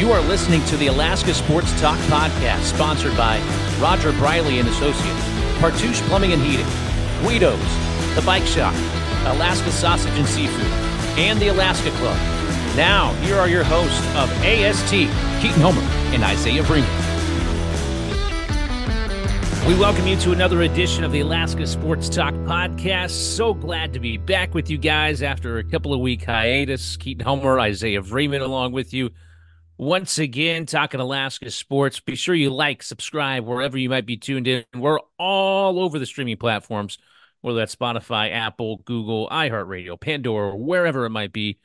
You are listening to the Alaska Sports Talk podcast, sponsored by Roger Briley and Associates, Partusch Plumbing and Heating, Guido's, The Bike Shop, Alaska Sausage and Seafood, and the Alaska Club. Now, here are your hosts of AST, Keaton Homer and Isaiah Freeman. We welcome you to another edition of the Alaska Sports Talk podcast. So glad to be back with you guys after a couple of week hiatus. Keaton Homer, Isaiah Freeman along with you once again talking Alaska sports. Be sure you like, subscribe wherever you might be tuned in. We're all over the streaming platforms, whether that's Spotify, Apple, Google, iHeartRadio, Pandora, wherever it might be.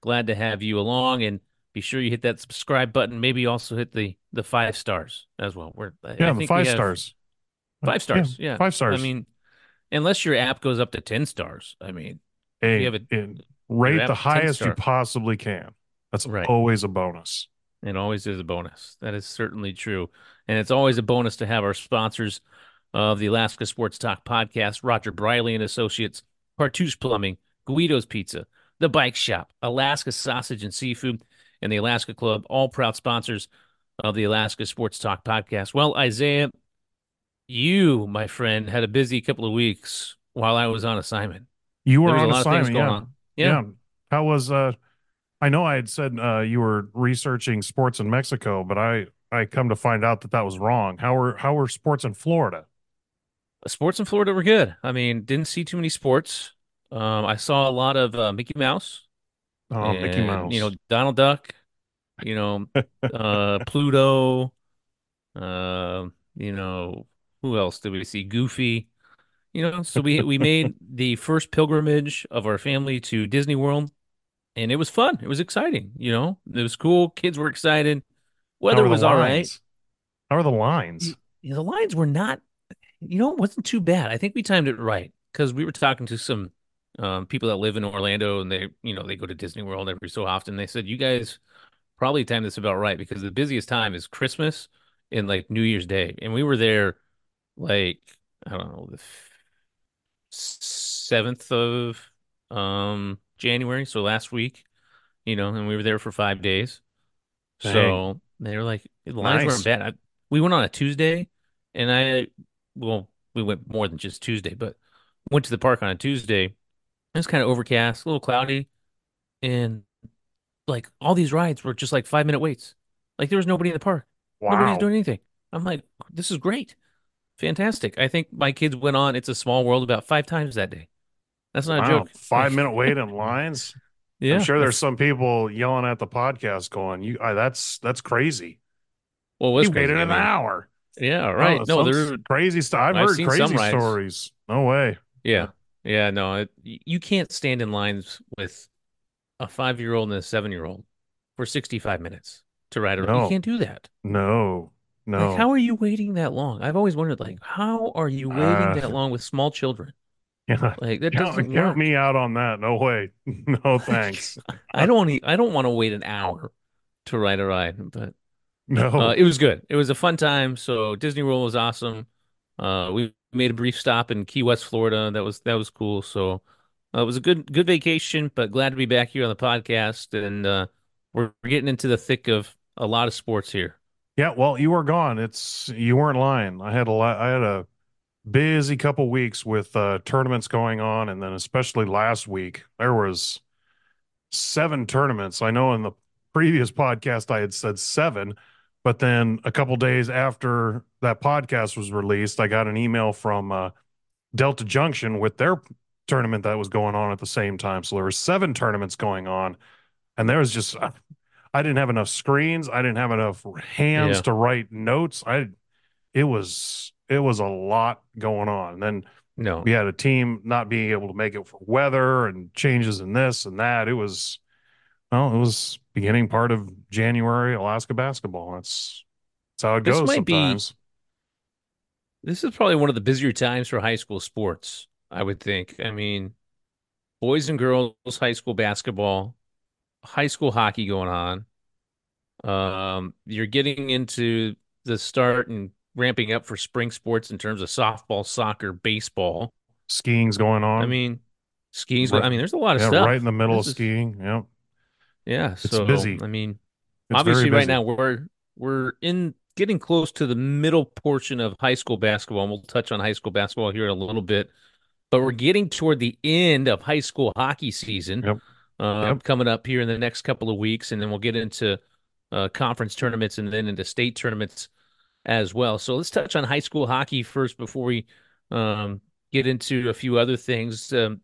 Glad to have you along, and be sure you hit that subscribe button. Maybe also hit the the five stars as well. We're yeah, the five stars. Five stars. Yeah, yeah, five stars. I mean, unless your app goes up to ten stars. I mean, hey, you have a, rate the highest you possibly can. That's right. always a bonus. It always is a bonus. That is certainly true. And it's always a bonus to have our sponsors of the Alaska Sports Talk podcast, Roger Briley and Associates, Partusch Plumbing, Guido's Pizza, The Bike Shop, Alaska Sausage and Seafood, and the Alaska Club, all proud sponsors of the Alaska Sports Talk podcast. Well, Isaiah, you, my friend, had a busy couple of weeks while I was on assignment. You were on assignment, yeah. yeah. yeah. How was uh I know I had said uh, you were researching sports in Mexico, but I I come to find out that that was wrong. How were how were sports in Florida? Sports in Florida were good. I mean, didn't see too many sports. Um, I saw a lot of uh, Mickey Mouse. Oh, and, Mickey Mouse. You know, Donald Duck. You know, uh, Pluto. Uh, you know, who else did we see? Goofy. You know, so we we made the first pilgrimage of our family to Disney World and it was fun. It was exciting. You know, it was cool. Kids were excited. Weather was all right. How are the lines? You know, the lines were not. You know, it wasn't too bad. I think we timed it right because we were talking to some um, people that live in Orlando, and they, you know, they go to Disney World every so often. They said you guys probably timed this about right because the busiest time is Christmas and like New Year's Day, and we were there like I don't know the seventh of um January, so last week, you know, and we were there for five days. Dang. So they were like, the lines nice. weren't bad. I, we went on a Tuesday, and I, well, we went more than just Tuesday, but went to the park on a Tuesday. It was kind of overcast, a little cloudy, and like all these rides were just like five minute waits. Like there was nobody in the park. Wow. Nobody's doing anything. I'm like, this is great. Fantastic. I think my kids went on It's a Small World about five times that day. That's not wow. a joke. Five minute wait in lines. Yeah, I'm sure there's some people yelling at the podcast going, "You, uh, that's that's crazy." Well, we waited an hour. Yeah, right. Oh, no, there's crazy stuff. I've, I've heard crazy stories. No way. Yeah, yeah. No, it, you can't stand in lines with a five year old and a seven year old for 65 minutes to ride a. No. You can't do that. No, no. Like, how are you waiting that long? I've always wondered, like, how are you waiting uh, that long with small children? Yeah, like that count, doesn't count me out on that. No way. No thanks. I don't want to. I don't want to wait an hour to ride a ride, but no, uh, it was good. It was a fun time. So Disney World was awesome. Uh, we made a brief stop in Key West, Florida. That was that was cool. So uh, it was a good good vacation. But glad to be back here on the podcast, and uh, we're getting into the thick of a lot of sports here. Yeah, well, you were gone. It's you weren't lying. I had a lot. I had a busy couple weeks with uh, tournaments going on, and then especially last week there was seven tournaments. I know in the previous podcast I had said seven, but then a couple days after that podcast was released, I got an email from uh, Delta Junction with their tournament that was going on at the same time. So there were seven tournaments going on, and there was just I didn't have enough screens, I didn't have enough hands yeah. to write notes. I it was it was a lot going on. And then no, we had a team not being able to make it for weather and changes in this and that. It was well, it was beginning part of January Alaska basketball. That's that's how it this goes sometimes. Be, this is probably one of the busier times for high school sports, I would think. I mean, boys and girls high school basketball, high school hockey going on. Um, you're getting into the start and ramping up for spring sports in terms of softball, soccer, baseball. Skiing's going on. I mean, skiing's. Right. I mean, there's a lot of yeah, stuff. Right in the middle this of skiing. Yep. Yeah. It's so, busy. I mean, It's obviously right now we're we're in getting close to the middle portion of high school basketball, and we'll touch on high school basketball here in a little bit. But we're getting toward the end of high school hockey season, Yep. uh, Yep. coming up here in the next couple of weeks, and then we'll get into uh, conference tournaments and then into state tournaments as well. So let's touch on high school hockey first before we um, get into a few other things. Um,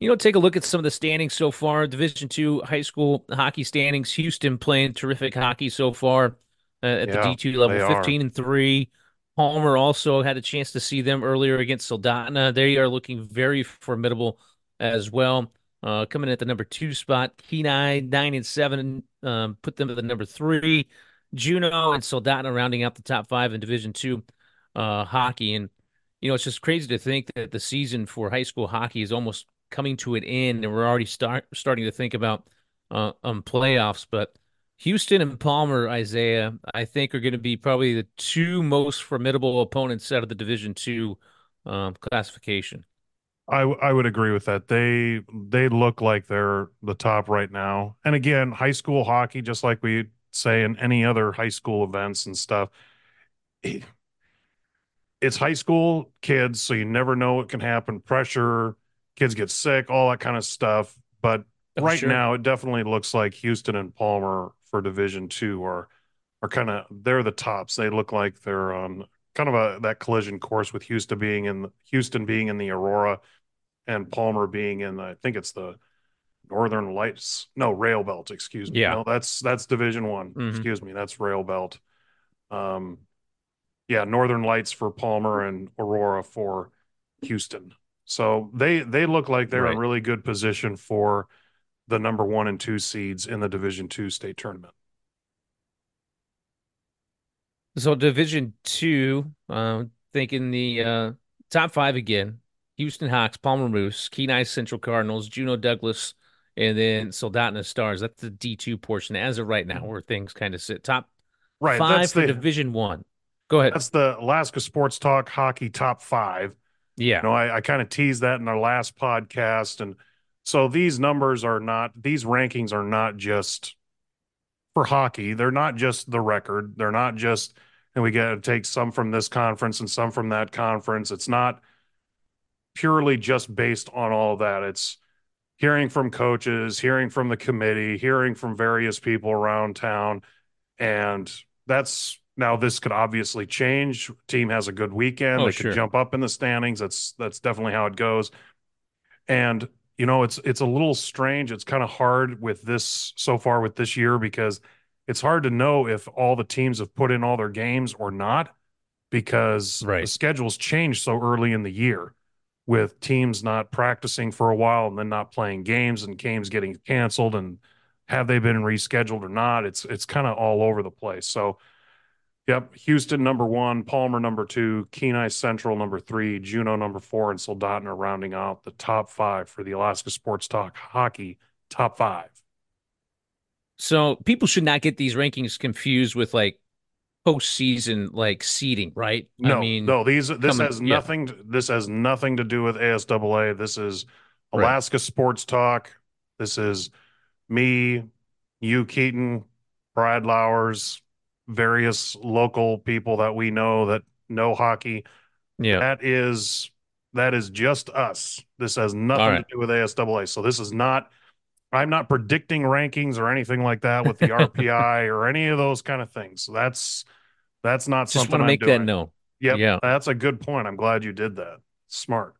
you know, take a look at some of the standings so far. Division two high school hockey standings. Houston playing terrific hockey so far uh, at the D two level, they are. fifteen and three. Palmer also had a chance to see them earlier against Soldotna. They are looking very formidable as well. Uh, coming at the number two spot, Kenai nine and seven, um, put them at the number three. Juneau and Soldotna rounding out the top five in Division two uh, hockey. And you know, it's just crazy to think that the season for high school hockey is almost coming to an end, and we're already start starting to think about uh, um playoffs. But Houston and Palmer, Isaiah, I think are going to be probably the two most formidable opponents out of the Division Two um, classification. I I would agree with that. They they look like they're the top right now. And again, high school hockey, just like we say in any other high school events and stuff, it- it's high school kids, so you never know what can happen. Pressure, kids get sick, all that kind of stuff. But Oh, right sure. now, it definitely looks like Houston and Palmer for Division Two are are kind of they're the tops. They look like they're on kind of a that collision course with Houston being in Houston being in the Aurora and Palmer being in I think it's the Northern Lights. No, Rail Belt, excuse me. Yeah. No, that's that's Division 1. hmm Excuse me. That's Rail Belt. Um yeah, Northern Lights for Palmer and Aurora for Houston. So they they look like they're in really good position for the number 1 and 2 seeds in the Division 2 state tournament. So Division Two, um, thinking the uh, top five again: Houston Hawks, Palmer Moose, Kenai Central Cardinals, Juneau Douglas, and then Soldotna Stars. That's the D two portion as of right now, mm-hmm. where things kind of sit. Top Right, five that's for the Division One. Go ahead. that's the Alaska Sports Talk Hockey Top 5. Yeah, You know, I, I kind of teased that in our last podcast. And so these numbers are not, these rankings are not just for hockey. They're not just the record. They're not just, and we got to take some from this conference and some from that conference. It's not purely just based on all of that. It's hearing from coaches, hearing from the committee, hearing from various people around town. And that's now this could obviously change. Team has a good weekend. Oh, they could jump up in the standings. That's that's definitely how it goes. And you know, it's it's a little strange. It's kind of hard with this so far with this year because it's hard to know if all the teams have put in all their games or not because the schedules change so early in the year with teams not practicing for a while and then not playing games and games getting canceled and have they been rescheduled or not? It's it's kind of all over the place. So Yep. Houston number one, Palmer number two, Kenai Central number three, Juneau number four, and Soldotna rounding out the top five for the Alaska Sports Talk Hockey top five. So people should not get these rankings confused with like postseason like seeding, right? I No, mean, no, these this coming, has yeah, nothing this has nothing to do with ASAA. This is right. Alaska Sports Talk. This is me, you, Keaton, Brad Lowers, various local people that we know that know hockey. Yeah. That is that is just us. This has nothing to do with ASAA. So this is not I'm not predicting rankings or anything like that with the RPI or any of those kind of things. So that's that's not Just something want to make that known. Yep, Yeah. that's a good point. I'm glad you did that. Smart.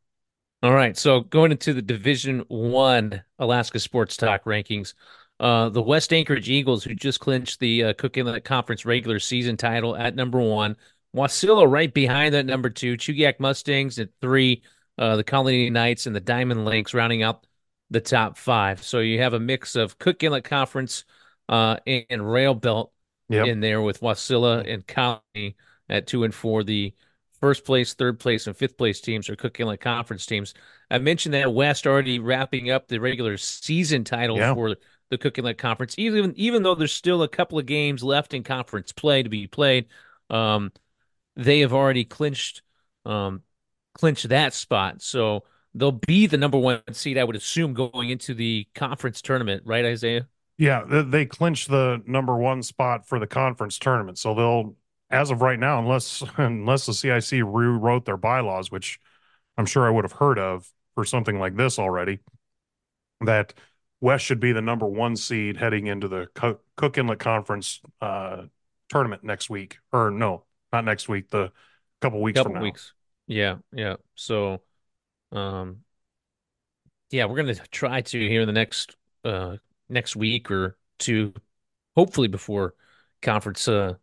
All right, so going into the Division One Alaska Sports Talk rankings, uh, the West Anchorage Eagles, who just clinched the uh, Cook Inlet Conference regular season title at number one, Wasilla right behind that number two, Chugiak Mustangs at three, uh, the Colony Knights and the Diamond Lynx rounding out the top five. So you have a mix of Cook Inlet Conference uh, and, and Rail Belt Yep. in there with Wasilla and Colony at two and four. The first place, third place, and fifth place teams are Cook Inlet Conference teams. I mentioned that West already wrapping up the regular season title Yeah. for the Cook Inlet Conference, even even though there's still a couple of games left in conference play to be played. Um, they have already clinched um, clinched that spot, so they'll be the number one seed, I would assume, going into the conference tournament, right, Isaiah? Yeah, they, they clinched the number one spot for the conference tournament. So they'll, as of right now, unless unless the CIC rewrote their bylaws, which I'm sure I would have heard of for something like this already, that West should be the number one seed heading into the Cook Inlet Conference uh, tournament next week. Or no, not next week. The couple weeks couple from now. weeks. Yeah, yeah. So, um, yeah, we're gonna try to here in the next uh next week or two, hopefully before conference uh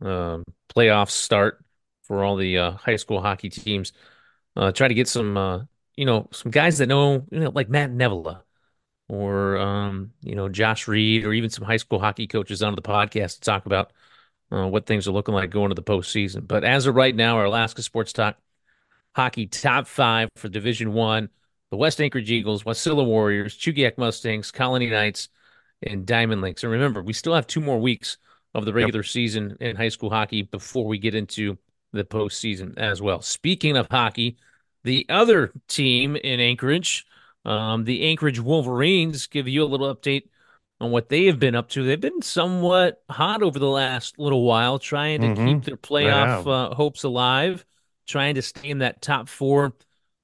um playoffs start for all the uh, high school hockey teams. Uh, try to get some uh you know some guys that know you know like Matt Nevela or um you know Josh Reed or even some high school hockey coaches onto the podcast to talk about uh, what things are looking like going to the postseason. But as of right now, our Alaska Sports Talk hockey top five for Division One: the West Anchorage Eagles, Wasilla Warriors, Chugiak Mustangs, Colony Knights, and Diamond Lynx. And remember, we still have two more weeks of the regular yep. season in high school hockey before we get into the postseason as well. Speaking of hockey, the other team in Anchorage, um, the Anchorage Wolverines, give you a little update on what they have been up to. They've been somewhat hot over the last little while, trying to mm-hmm. keep their playoff uh, hopes alive, trying to stay in that top four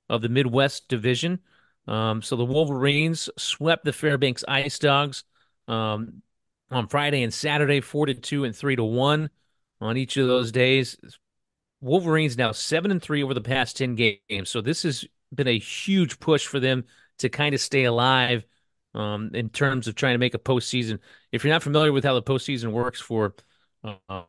of the Midwest Division. Um, so the Wolverines swept the Fairbanks Ice Dogs um, on Friday and Saturday, four to two and three to one on each of those days. Wolverines now seven and three over the past ten games. So this has been a huge push for them to kind of stay alive um, in terms of trying to make a postseason. If you're not familiar with how the postseason works for uh,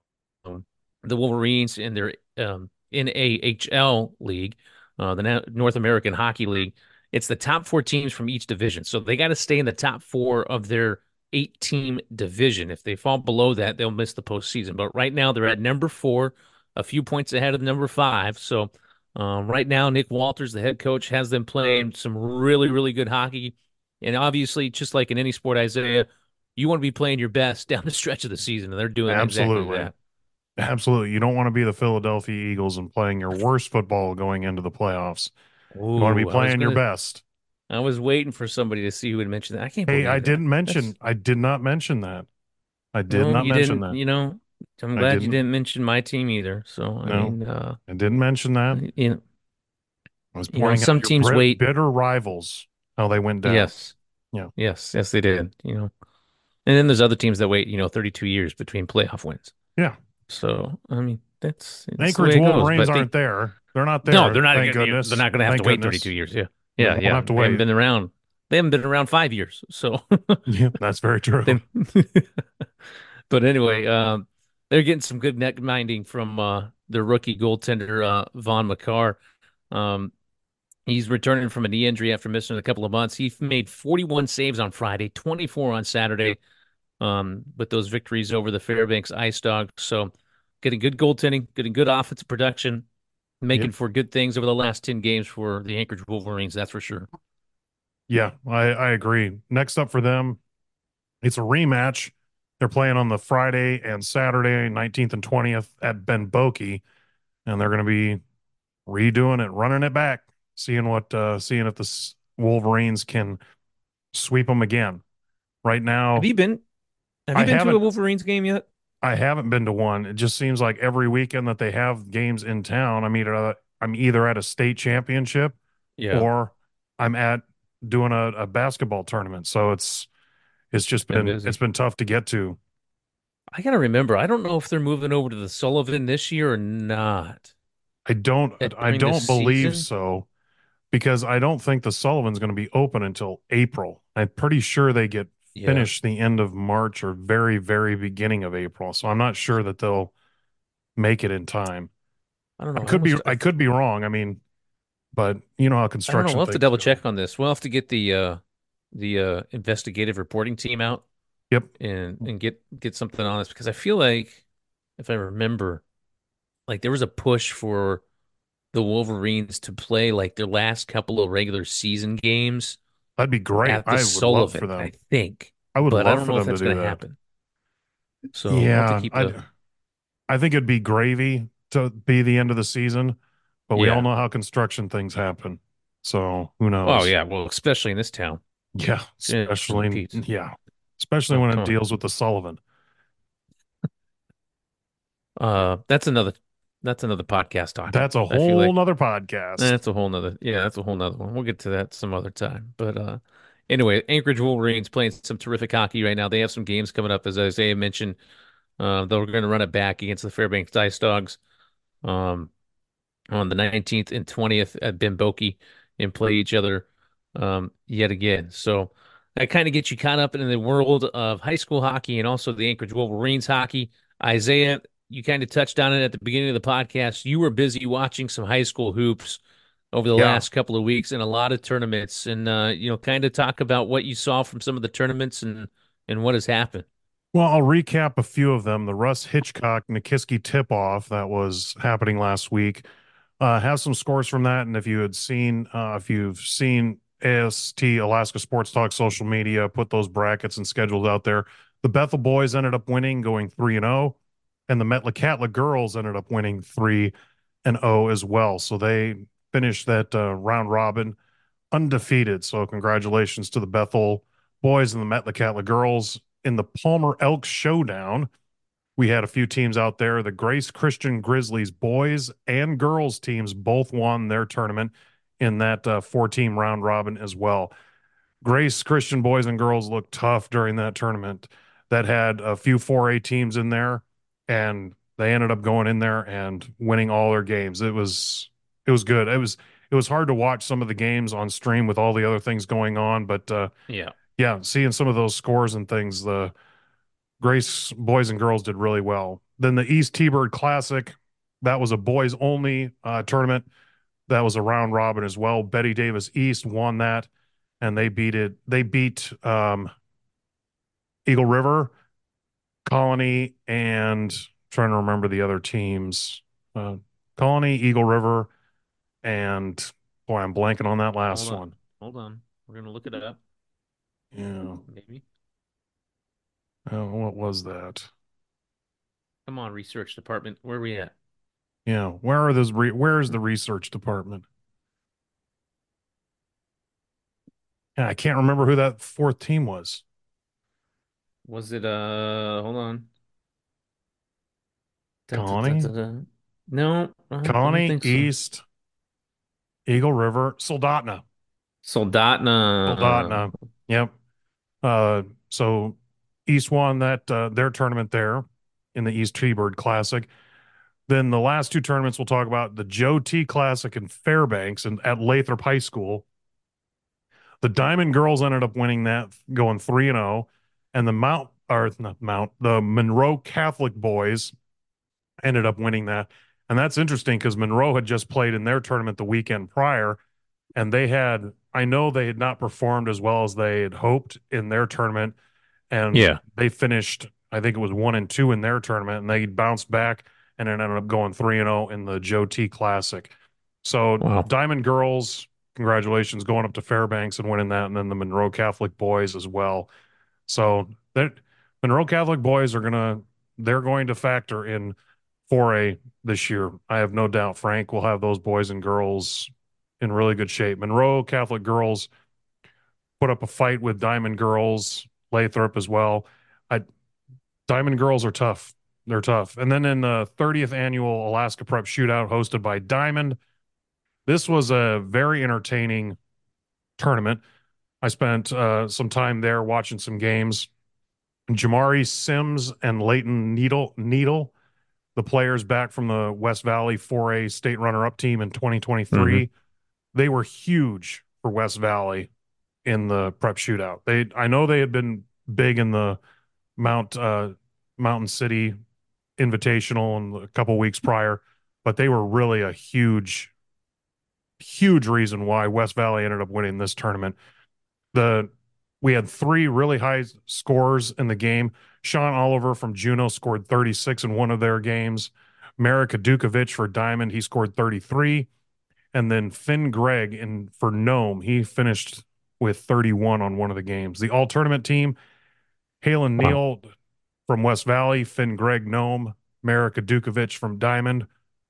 the Wolverines and their um, NAHL league, uh, the North American Hockey League, it's the top four teams from each division. So they got to stay in the top four of their eight team division. If they fall below that, they'll miss the postseason. But right now, they're at number four, a few points ahead of number five. So um, right now, Nick Walters, the head coach, has them playing some really, really good hockey. And obviously, just like in any sport, Isaiah, you want to be playing your best down the stretch of the season, and they're doing Absolutely. exactly that. Absolutely. You don't want to be the Philadelphia Eagles and playing your worst football going into the playoffs. Ooh, you want to be playing gonna, your best. I was waiting for somebody to see who would mention that. I can't. Hey, I that. didn't mention. That's... I did not mention that. I did no, not mention that. You know, I'm glad didn't. you didn't mention my team either. So I no, mean, uh, I didn't mention that. You know, I was pointing you know, some teams wait bitter rivals how they went down. Yes. Yeah. Yes. Yes, they did. You know, and then there's other teams that wait. You know, 32 years between playoff wins. Yeah. So I mean, that's, that's Anchorage Wolverines aren't they, there. They're not there. No, they're not. Thank gonna, goodness. They're not going to have thank to wait goodness. 32 years. Yeah. Yeah. yeah. Have to wait. They haven't been around. They haven't been around five years. So. yeah, that's very true. but anyway, um, they're getting some good net minding from uh, their rookie goaltender uh, Vaughn Makar. Um, he's returning from a knee injury after missing a couple of months. He made 41 saves on Friday, 24 on Saturday, um, with those victories over the Fairbanks Ice Dogs. So, getting good goaltending, getting good offensive production, making yep. for good things over the last 10 games for the Anchorage Wolverines. That's for sure. Yeah, I, I agree. Next up for them, it's a rematch they're playing on the Friday and Saturday, 19th and 20th at Ben Boeke, and they're going to be redoing it, running it back, seeing what, uh, seeing if the Wolverines can sweep them again. Right now, have you been? Have you I been to a Wolverines game yet? I haven't been to one. It just seems like every weekend that they have games in town, I'm either I'm either at a state championship, yeah. or I'm at doing a, a basketball tournament. So it's it's just been, been it's been tough to get to. I gotta remember. I don't know if they're moving over to the Sullivan this year or not. I don't. I don't believe season? so, because I don't think the Sullivan's going to be open until April. I'm pretty sure they get yeah. finished the end of March or very very beginning of April. So I'm not sure that they'll make it in time. I don't know. I could be. I could be wrong. I mean, but you know how construction. We'll have to double check on this. We'll have to get the uh the uh, investigative reporting team out. Yep. And and get get something on this because I feel like if I remember, like there was a push for the Wolverines to play like their last couple of regular season games. That'd be great. At the I Sullivan, love for them. I think. I would but love I don't know if that's going to happen. So yeah, we'll the... I think it'd be gravy to be the end of the season, but we yeah. all know how construction things happen. So who knows? Oh yeah, well, especially in this town. Yeah, especially yeah. especially Oh, when it on. deals with the Sullivan. Uh, that's another that's another podcast topic. That's a whole like nother podcast. that's a whole nother yeah, that's a whole nother one. We'll get to that some other time. But uh anyway, Anchorage Wolverines playing some terrific hockey right now. They have some games coming up, as Isaiah mentioned. Uh, they're going to run it back against the Fairbanks Ice Dogs um, on the 19th and 20th at Ben Boeke and play each other um, yet again. So that kind of gets you caught up in the world of high school hockey and also the Anchorage Wolverines hockey. Isaiah, you kind of touched on it at the beginning of the podcast. You were busy watching some high school hoops over the Yeah. last couple of weeks and a lot of tournaments, and uh, you know, kind of talk about what you saw from some of the tournaments and and what has happened. Well, I'll recap a few of them. The Russ Hitchcock Nikiski tip off that was happening last week. Uh, have some scores from that. And if you had seen, uh, if you've seen AST Alaska Sports Talk social media, put those brackets and schedules out there. The Bethel boys ended up winning, going 3 and 0, and the Metlakatla girls ended up winning 3 and 0 as well. So they finished that uh, round robin undefeated. So congratulations to the Bethel boys and the Metlakatla girls in the Palmer Elks Showdown. We had a few teams out there. The Grace Christian Grizzlies boys and girls teams both won their tournament in that uh, four team round robin as well. Grace Christian boys and girls looked tough during that tournament. That had a few 4A teams in there, and they ended up going in there and winning all their games. It was it was good. It was it was hard to watch some of the games on stream with all the other things going on, but uh, Yeah. yeah, seeing some of those scores and things, the Grace boys and girls did really well. Then the East T-Bird Classic, that was a boys only uh, tournament. That was a round robin as well. Bettye Davis East won that, and they beat it. They beat um, Eagle River, Colony, and trying to remember the other teams. Uh, Colony, Eagle River, and boy, I'm blanking on that last Hold on. one. Hold on. We're gonna look it up. Yeah. Maybe. Oh, what was that? Come on, research department. Where are we at? Yeah. Where are those? Re- where is the research department? Yeah, I can't remember who that fourth team was. Was it uh hold on. Da. No, I don't Colony, think so. East, Eagle River, Soldotna. Soldotna. Soldotna. Yep. Uh, so East won that uh, their tournament there in the East T-Bird Classic. Then the last two tournaments we'll talk about the Joe T Classic in Fairbanks and at Lathrop High School. The Diamond Girls ended up winning that, going three and zero, and the Mount or not Mount the Monroe Catholic boys ended up winning that. And that's interesting because Monroe had just played in their tournament the weekend prior, and they had I know they had not performed as well as they had hoped in their tournament, and Yeah. they finished I think it was one and two in their tournament, and they bounced back and then ended up going three and zero in the Joe T Classic. So Wow. Diamond Girls, congratulations, going up to Fairbanks and winning that, and then the Monroe Catholic boys as well. So that Monroe Catholic boys are gonna they're going to factor in 4A this year. I have no doubt Frank will have those boys and girls in really good shape. Monroe Catholic girls put up a fight with Diamond girls, Lathrop as well. I Diamond girls are tough. They're tough. And then in the 30th annual Alaska Prep Shootout hosted by Diamond, this was a very entertaining tournament. I spent uh, some time there watching some games. Jamari Sims and Leighton Needle Needle, the players back from the West Valley 4A state runner-up team in 2023, they were huge for West Valley in the prep shootout. They I know they had been big in the Mount uh, Mountain City Invitational and a couple weeks prior, but they were really a huge, huge reason why West Valley ended up winning this tournament. The we had three really high scores in the game. Sean Oliver from Juneau scored 36 in one of their games. Marek Dukovic for Diamond, he scored 33. And then Finn Gregg in for Nome, he finished with 31 on one of the games. The all tournament team, Halen Wow. Neal from West Valley, Finn Gregg Nome, Marek Dukovic from Diamond,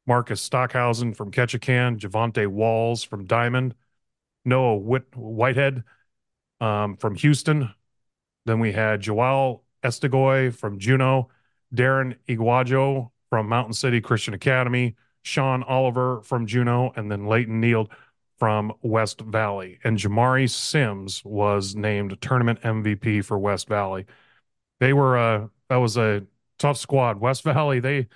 Marcus Stockhausen from Ketchikan, Javante Walls from Diamond, Noah Whit- Whitehead um, from Houston, Then we had Joao Estigoy from Juneau, Darren Iguajo from Mountain City Christian Academy, Sean Oliver from Juneau, and then Leighton Neal from West Valley. And Jamari Sims was named tournament MVP for West Valley. They were uh that was a tough squad. West Valley, they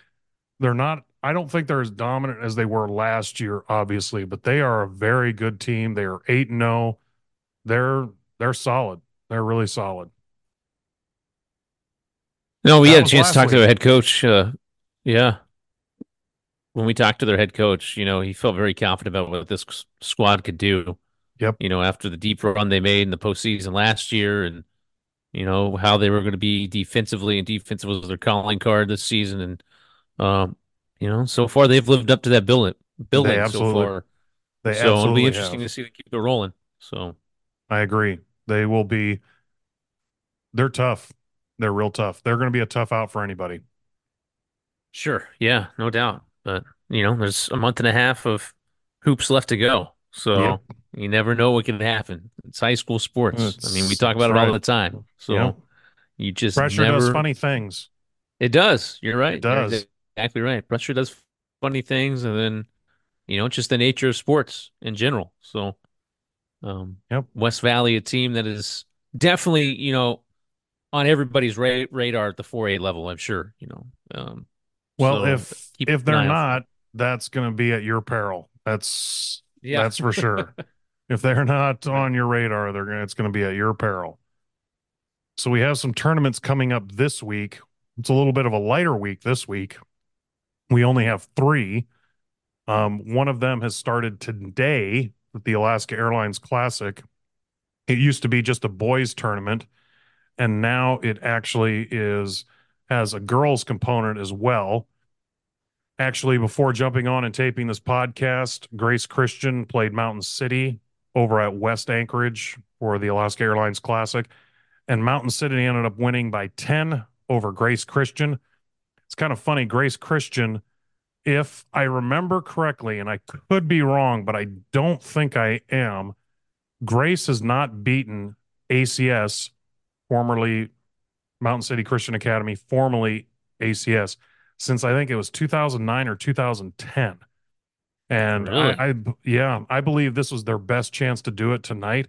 they're not I don't think they're as dominant as they were last year, obviously, but they are a very good team. They are 8 0. They're they're solid. They're really solid. No, we that had a chance to talk week. to their head coach. Uh, yeah. When we talked to their head coach, you know, he felt very confident about what this squad could do. Yep. You know, after the deep run they made in the postseason last year and, you know, how they were going to be defensively and defensive was their calling card this season. And, um, you know, so far they've lived up to that billing, billing so far. They so it'll be interesting have. to see them keep it rolling. So I agree. They will be, they're tough. They're real tough. They're going to be a tough out for anybody. Sure. Yeah, no doubt. But, you know, there's a month and a half of hoops left to go. So yep. you never know what can happen. It's high school sports. It's, I mean, we talk about it right. all the time. So yep. you just pressure never... does funny things. It does. You're right. It does. You're exactly right. Pressure does funny things, and then you know, just the nature of sports in general. So, um, yep. West Valley, a team that is definitely, you know, on everybody's ra- radar at the 4A level, I'm sure, you know. Um, well, so if if they're not, that's going to be at your peril. That's yeah. that's for sure. if they're not on your radar, they're gonna, it's going to be at your peril. So we have some tournaments coming up this week. It's a little bit of a lighter week this week. We only have three. Um, one of them has started today with the Alaska Airlines Classic. It used to be just a boys tournament and now it actually is has a girls component as well. Actually, before jumping on and taping this podcast, Grace Christian played Mountain City over at West Anchorage for the Alaska Airlines Classic, and Mountain City ended up winning by 10 over Grace Christian. It's kind of funny. Grace Christian, if I remember correctly, and I could be wrong, but I don't think I am, Grace has not beaten ACS formerly Mountain City Christian Academy, formerly ACS, since I think it was 2009 or 2010. And really? I, I, yeah, I believe this was their best chance to do it tonight.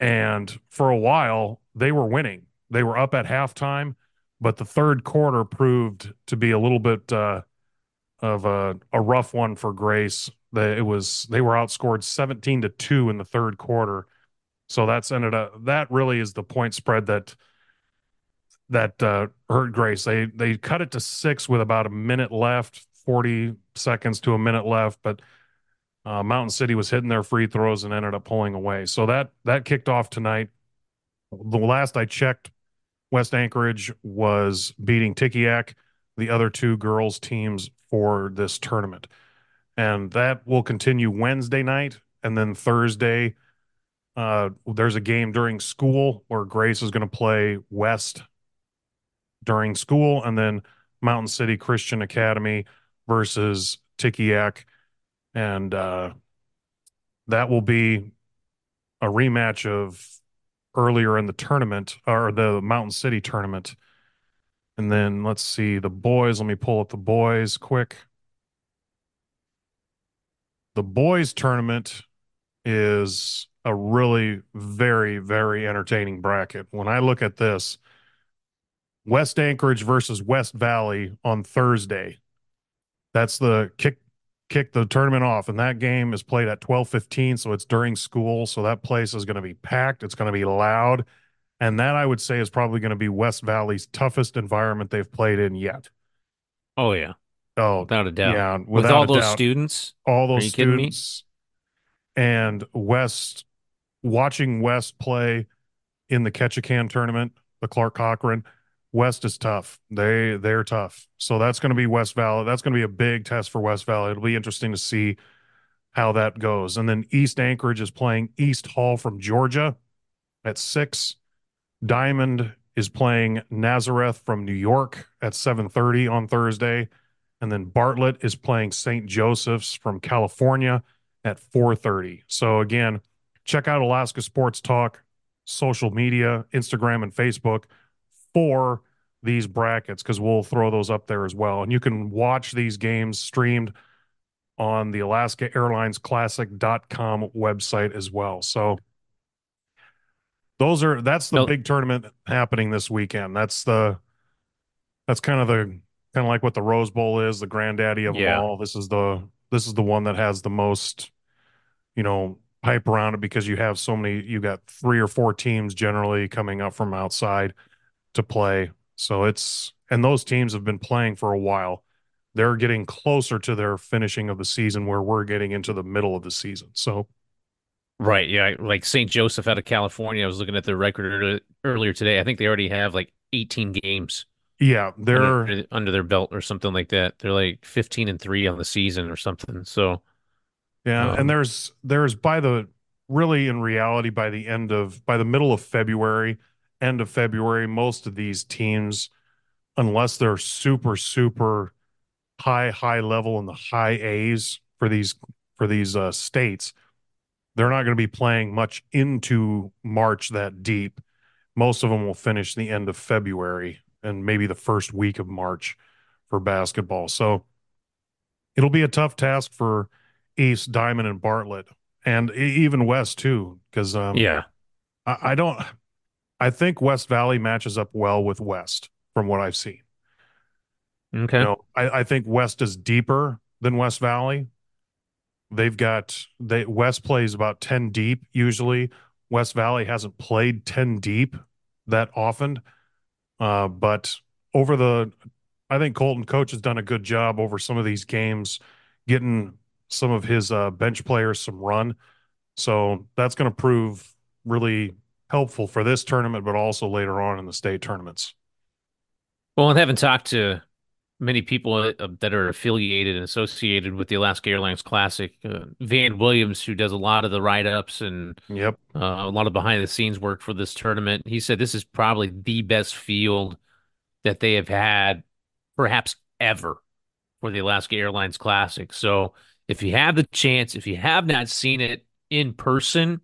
And for a while, they were winning. They were up at halftime, but the third quarter proved to be a little bit uh, of a, a rough one for Grace. It was they were outscored 17 to 2 in the third quarter so that's ended up that really is the point spread that that uh, hurt Grace. They they cut it to six with about a minute left, forty seconds to a minute left, but uh, Mountain City was hitting their free throws and ended up pulling away. So that that kicked off tonight. The last I checked, West Anchorage was beating Tikigaq. the other two girls teams for this tournament, and that will continue Wednesday night and then Thursday uh, there's a game during school where Grace is going to play West during school, and then Mountain City Christian Academy versus Tikigaq, and uh, that will be a rematch of earlier in the tournament or the Mountain City tournament. And then let's see the boys. Let me pull up the boys quick. The boys tournament is a really very very entertaining bracket. When I look at this, West Anchorage versus West Valley on Thursday. That's the kick kick the tournament off and that game is played at 12:15 so it's during school so that place is going to be packed it's going to be loud and that I would say is probably going to be West Valley's toughest environment they've played in yet. Oh yeah. Oh, without a doubt. Yeah, with all those doubt, students, all those students and West watching West play in the Ketchikan tournament, the Clark Cochran, West is tough. They they're tough. So that's going to be West Valley. That's going to be a big test for West Valley. It'll be interesting to see how that goes. And then East Anchorage is playing East Hall from Georgia at six. Diamond is playing Nazareth from New York at 7:30 on Thursday. And then Bartlett is playing St. Joseph's from California at 4:30. So again, check out Alaska Sports Talk social media, Instagram and Facebook for these brackets because we'll throw those up there as well. And you can watch these games streamed on the Alaska Airlines Classic.com website as well. So those are that's the big tournament happening this weekend. That's the that's kind of the kind of like what the Rose Bowl is, the granddaddy of yeah. them all. This is the this is the one that has the most, you know, hype around it because you have so many you got three or four teams generally coming up from outside to play. So it's and those teams have been playing for a while. They're getting closer to their finishing of the season where we're getting into the middle of the season. So Right, yeah, like St. Joseph out of California. I was looking at their record earlier today. I think they already have like 18 games. Yeah, they're under, under their belt or something like that. They're like 15 and 3 on the season or something. So Yeah, um, and there's there's by the really in reality by the end of by the middle of February, end of February, most of these teams unless they're super super high high level in the high A's for these for these uh, states they're not going to be playing much into March that deep. Most of them will finish the end of February and maybe the first week of March for basketball. So it'll be a tough task for East, Diamond, and Bartlett, and even West too. Because um, yeah, I, I don't. I think West Valley matches up well with West from what I've seen. Okay. You know, I, I think West is deeper than West Valley, They've got they West plays about 10 deep usually. West Valley hasn't played 10 deep that often. Uh, but over the I think Colton coach has done a good job over some of these games getting some of his uh, bench players some run. So that's going to prove really helpful for this tournament, but also later on in the state tournaments. Well, and having talked to many people uh, that are affiliated and associated with the Alaska Airlines Classic. Uh, Van Williams, who does a lot of the write ups and yep. Uh, a lot of behind the scenes work for this tournament, he said this is probably the best field that they have had, perhaps ever, for the Alaska Airlines Classic. So if you have the chance, if you have not seen it in person,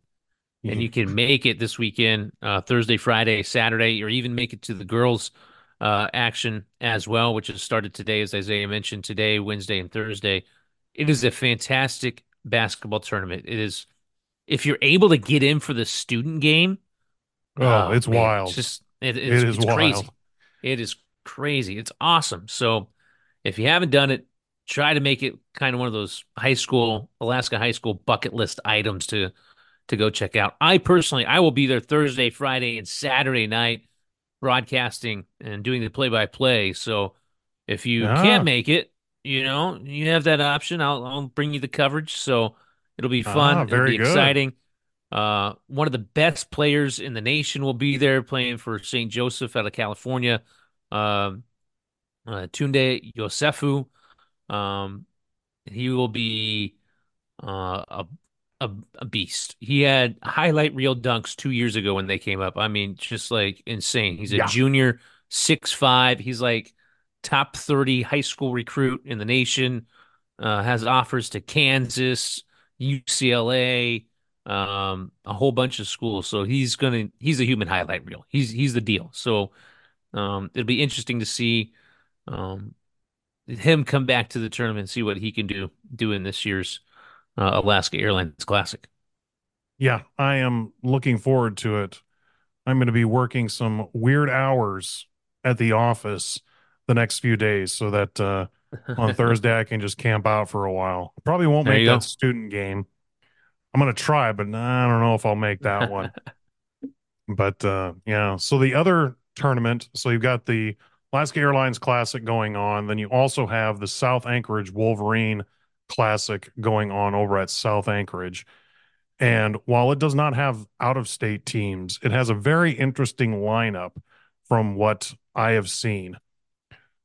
and you can make it this weekend, uh, Thursday, Friday, Saturday, or even make it to the girls' uh, action as well, which has started today, as Isaiah mentioned, today, Wednesday, and Thursday. It is a fantastic basketball tournament. It is, if you're able to get in for the student game, oh, oh it's man, wild. It's just it, it's, it is it's wild. crazy. It is crazy. It's awesome. So if you haven't done it, try to make it kind of one of those high school, Alaska high school bucket list items to to go check out. I personally, I will be there Thursday, Friday, and Saturday night broadcasting and doing the play by play. So if you ah. can't make it, you know, you have that option. I'll, I'll bring you the coverage. So it'll be fun. Ah, very it'll be exciting. Uh, one of the best players in the nation will be there playing for St. Joseph out of California. Um, uh, Tounde Yessoufou. Um, he will be uh, a a, a beast. He had highlight reel dunks two years ago when they came up. I mean, just like insane. He's a yeah. junior, six five. He's like top thirty high school recruit in the nation. Uh, has offers to Kansas, UCLA, um, a whole bunch of schools. So he's gonna he's a human highlight reel. He's he's the deal. So um, it'll be interesting to see um, him come back to the tournament and see what he can do do in this year's uh, Alaska Airlines Classic. Yeah, I am looking forward to it. I'm going to be working some weird hours at the office the next few days so that uh, on Thursday I can just camp out for a while. Probably won't make that go. student game. I'm going to try, but I don't know if I'll make that one. but uh, yeah, so the other tournament, so you've got the Alaska Airlines Classic going on, then you also have the South Anchorage Wolverine Classic going on over at South Anchorage. And while it does not have out of state teams, it has a very interesting lineup from what I have seen.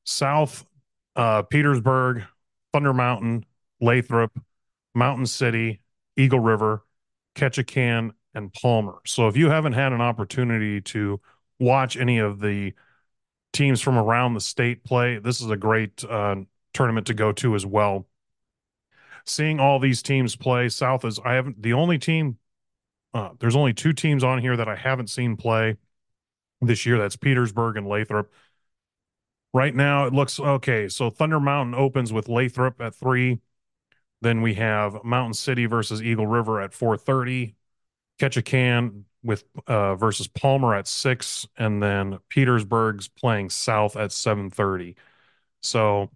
South uh, Petersburg, Thunder Mountain, Lathrop, Mountain City, Eagle River, Ketchikan, and Palmer. So if you haven't had an opportunity to watch any of the teams from around the state play, this is a great uh, tournament to go to as well seeing all these teams play. South is I haven't the only team Uh, there's only two teams on here that I haven't seen play this year. That's Petersburg and Lathrop. Right now, it looks okay. So Thunder Mountain opens with Lathrop at three. Then we have Mountain City versus Eagle River at 4:30. Ketchikan with uh, versus Palmer at six, and then Petersburg's playing South at 7:30. So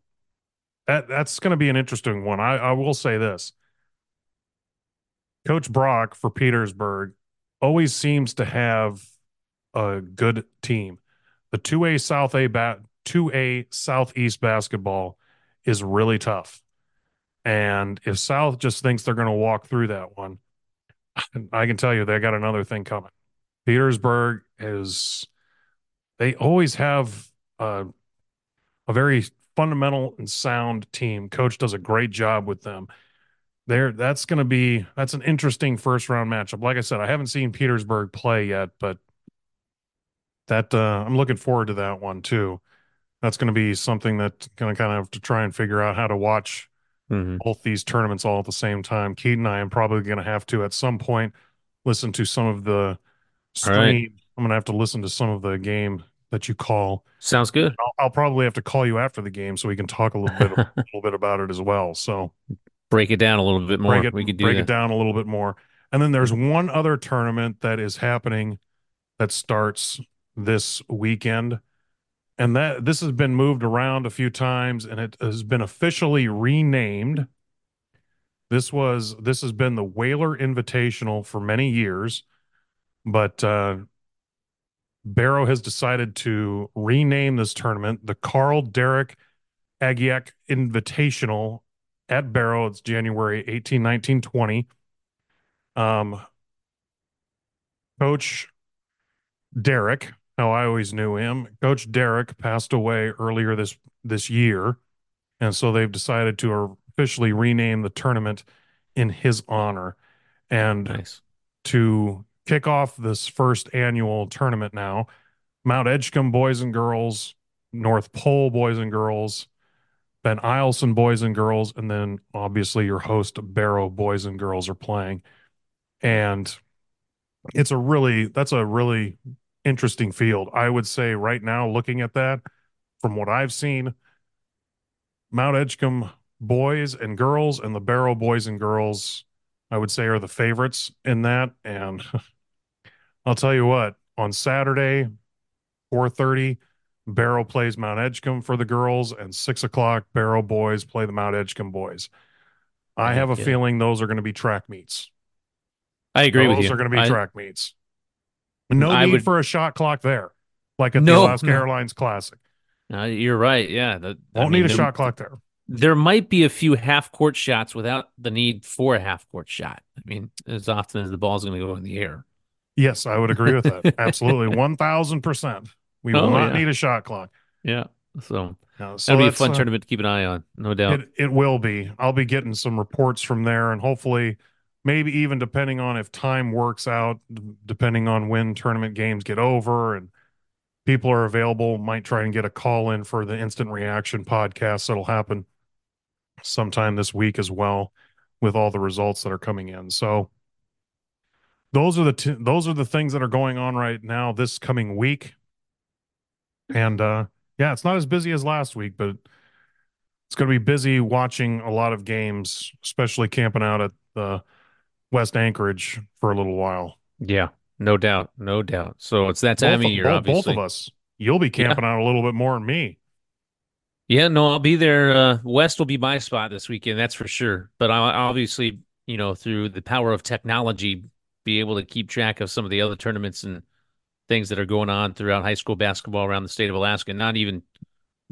that that's going to be an interesting one. I, I will say this: Coach Brock for Petersburg always seems to have a good team. The 2A South A bat 2A Southeast basketball is really tough. And if South just thinks they're going to walk through that one, I can tell you they got another thing coming. Petersburg is they always have a, a very fundamental and sound team. Coach does a great job with them. There, that's going to be that's an interesting first round matchup. Like I said, I haven't seen Petersburg play yet, but that uh, I'm looking forward to that one too. That's going to be something that going to kind of have to try and figure out how to watch mm-hmm. both these tournaments all at the same time. Keaton, and I am probably going to have to at some point listen to some of the stream. Right. I'm going to have to listen to some of the game that you call. Sounds good. I'll, I'll, probably have to call you after the game so we can talk a little bit a little bit about it as well. So break it down a little bit more. Break it, we could break that. it down a little bit more. And then there's one other tournament that is happening that starts this weekend. And that this has been moved around a few times and it has been officially renamed. This was this has been the Whaler Invitational for many years, but uh, Barrow has decided to rename this tournament the Karl Derek Ahgeak Invitational at Barrow. It's January 18, 19, 20. Um, Coach Derek how I always knew him. Coach Derek passed away earlier this this year, and so they've decided to officially rename the tournament in his honor. And nice. to kick off this first annual tournament now, Mount Edgecombe boys and girls, North Pole boys and girls, Ben Eielson boys and girls, and then obviously your host Barrow boys and girls are playing. And it's a really that's a really interesting field. I would say right now, looking at that, from what I've seen, Mount Edgecombe boys and girls and the Barrow boys and girls, I would say, are the favorites in that. And I'll tell you what, on Saturday, 4:30, Barrow plays Mount Edgecombe for the girls, and six o'clock, Barrow boys play the Mount Edgecombe boys. I have a feeling those are going to be track meets. I agree those with you. Those are going to be I, track meets. No I need would, for a shot clock there, like at no, the Alaska no. Airlines Classic. You're right. Yeah, the, won't mean, need a shot clock there. There might be a few half court shots without the need for a half court shot. I mean, as often as the ball's going to go in the air. Yes, I would agree with that. Absolutely, one thousand percent. We will oh, not yeah. need a shot clock. Yeah. So, so that'll be a fun uh, tournament to keep an eye on, no doubt. It, it will be. I'll be getting some reports from there, and hopefully maybe even depending on if time works out, depending on when tournament games get over and people are available, might try and get a call in for the instant reaction podcast that'll happen sometime this week as well with all the results that are coming in. So those are the t- those are the things that are going on right now this coming week. And uh yeah, it's not as busy as last week, but it's going to be busy watching a lot of games, especially camping out at the West Anchorage for a little while. Yeah, no doubt, no doubt. So it's that time both, of year. Both, obviously. both of us. You'll be camping yeah. out a little bit more than me. Yeah, no, I'll be there. Uh, West will be my spot this weekend, that's for sure. But I'll obviously, you know, through the power of technology, be able to keep track of some of the other tournaments and things that are going on throughout high school basketball around the state of Alaska, not even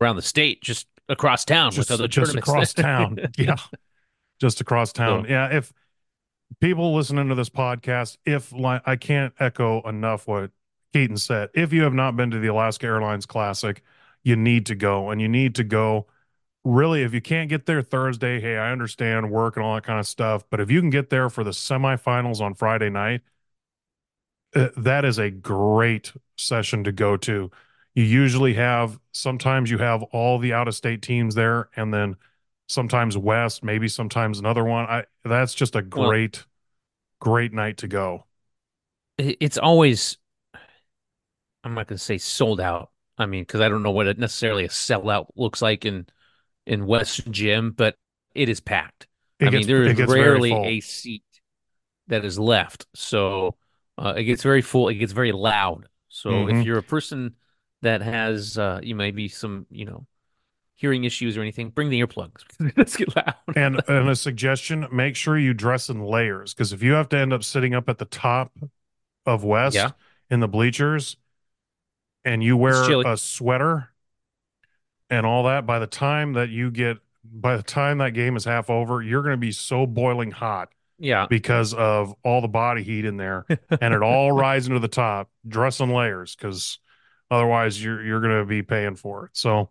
around the state, just across town just, with other just tournaments. across town. yeah, just across town. So, yeah, if people listening to this podcast, if like I can't echo enough what Keaton said, if you have not been to the Alaska Airlines Classic, you need to go and you need to go. Really, if you can't get there Thursday, hey, I understand work and all that kind of stuff, but if you can get there for the semifinals on Friday night, uh, that is a great session to go to. You usually have sometimes you have all the out of state teams there, and then sometimes West, maybe sometimes another one. I that's just a great, well, great night to go. it's always I'm not going to say sold out. I mean, because I don't know what it necessarily a sellout looks like in in West Gym, but it is packed. It I gets, mean, there is rarely a seat that is left, so uh, it gets very full. It gets very loud. So mm-hmm. if you're a person that has uh, you may be some you know hearing issues or anything, bring the earplugs. Let's get loud. and and a suggestion: make sure you dress in layers because if you have to end up sitting up at the top of West yeah. in the bleachers, and you wear a sweater and all that, by the time that you get by the time that game is half over, you're going to be so boiling hot. Yeah. Because of all the body heat in there and it all rising to the top, dress in layers because otherwise you're you're going to be paying for it. So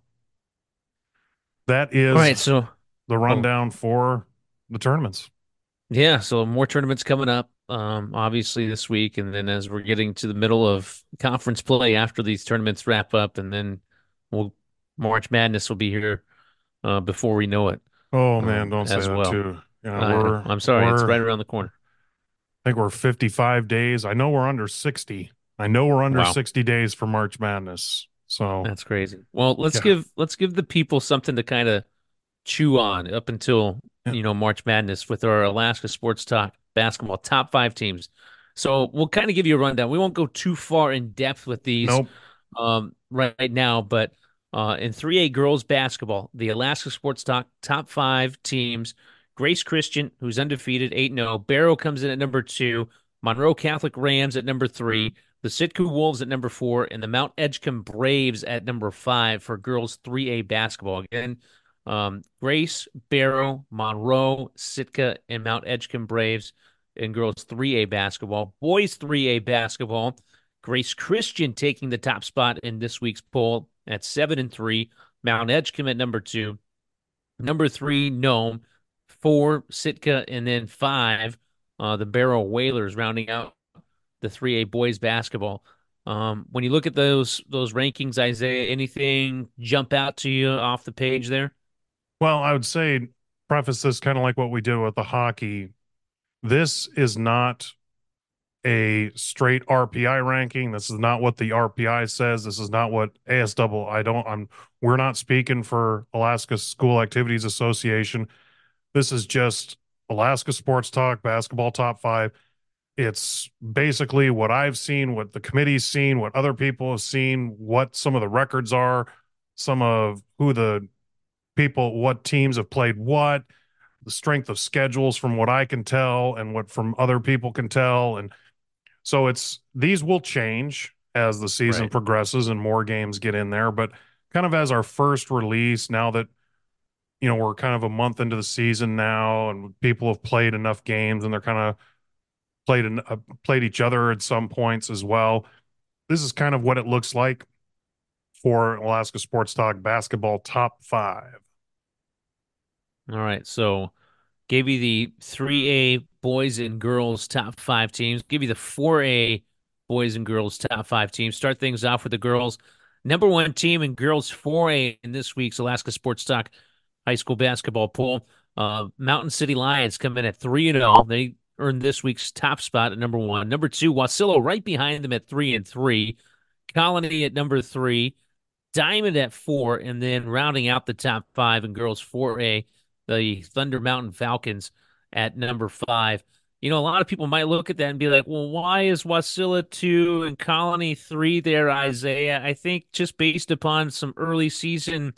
that is all right, so the oh. rundown oh. for the tournaments. Yeah, so more tournaments coming up um, obviously this week, and then as we're getting to the middle of conference play after these tournaments wrap up, and then we'll March Madness will be here uh, before we know it. Oh man, um, don't say that well. too. Yeah, I'm sorry, it's right around the corner. I think we're 55 days. I know we're under 60. I know we're under wow. 60 days for March Madness. So that's crazy. Well, let's yeah. give let's give the people something to kind of chew on up until you know March Madness with our Alaska Sports Talk basketball top five teams. So we'll kind of give you a rundown. We won't go too far in depth with these nope. um, right, right now, but uh, in 3A girls basketball, the Alaska Sports Talk top five teams. Grace Christian, who's undefeated, 8 0. Barrow comes in at number two. Monroe Catholic Rams at number three. The Sitka Wolves at number four. And the Mount Edgecombe Braves at number five for girls 3A basketball. Again, um, Grace, Barrow, Monroe, Sitka, and Mount Edgecombe Braves in girls 3A basketball. Boys 3A basketball, Grace Christian taking the top spot in this week's poll at 7 and 3. Mount Edgecombe at number 2. Number 3, Nome. 4, Sitka, and then 5, uh, the Barrow Whalers rounding out the 3A boys basketball. Um, when you look at those those rankings, Isaiah, anything jump out to you off the page there? Well, I would say preface this kind of like what we did with the hockey. This is not a straight RPI ranking. This is not what the RPI says. This is not what ASW. I don't. I'm. We're not speaking for Alaska School Activities Association. This is just Alaska Sports Talk Basketball Top Five. It's basically what I've seen, what the committee's seen, what other people have seen, what some of the records are, some of who the people, what teams have played what, the strength of schedules from what I can tell and what from other people can tell. And so it's these will change as the season right. progresses and more games get in there. But kind of as our first release, now that you know we're kind of a month into the season now, and people have played enough games and they're kind of played uh, played each other at some points as well. This is kind of what it looks like for Alaska Sports Talk basketball top five. All right. So gave you the 3A boys and girls top five teams. Give you the 4A boys and girls top five teams. Start things off with the girls. Number one team in girls 4A in this week's Alaska Sports Talk high school basketball poll. Uh, Mountain City Lions come in at 3 and 0. They earned this week's top spot at number one. Number two, Wasilla right behind them at 3 and 3. Colony at number three. Diamond at four. And then rounding out the top five in girls 4A the Thunder Mountain Falcons at number five. You know, a lot of people might look at that and be like, well, why is Wasilla two and Colony three there, Isaiah? I think just based upon some early season,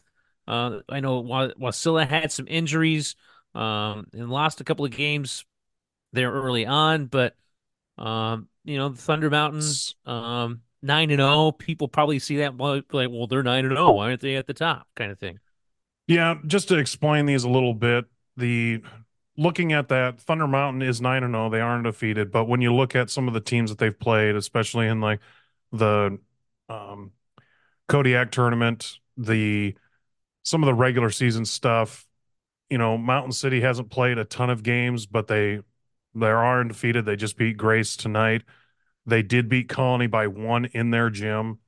uh, I know Wasilla had some injuries um, and lost a couple of games there early on, but, um, you know, the Thunder Mountains, um, 9 and 0, people probably see that like, well, they're 9 and 0. Why aren't they at the top kind of thing? Yeah, just to explain these a little bit, the looking at that, Thunder Mountain is 9 and 0. They aren't defeated, but when you look at some of the teams that they've played, especially in like the um, Kodiak tournament, the some of the regular season stuff, you know, Mountain City hasn't played a ton of games, but they they are undefeated. They just beat Grace tonight. They did beat Colony by one in their gym.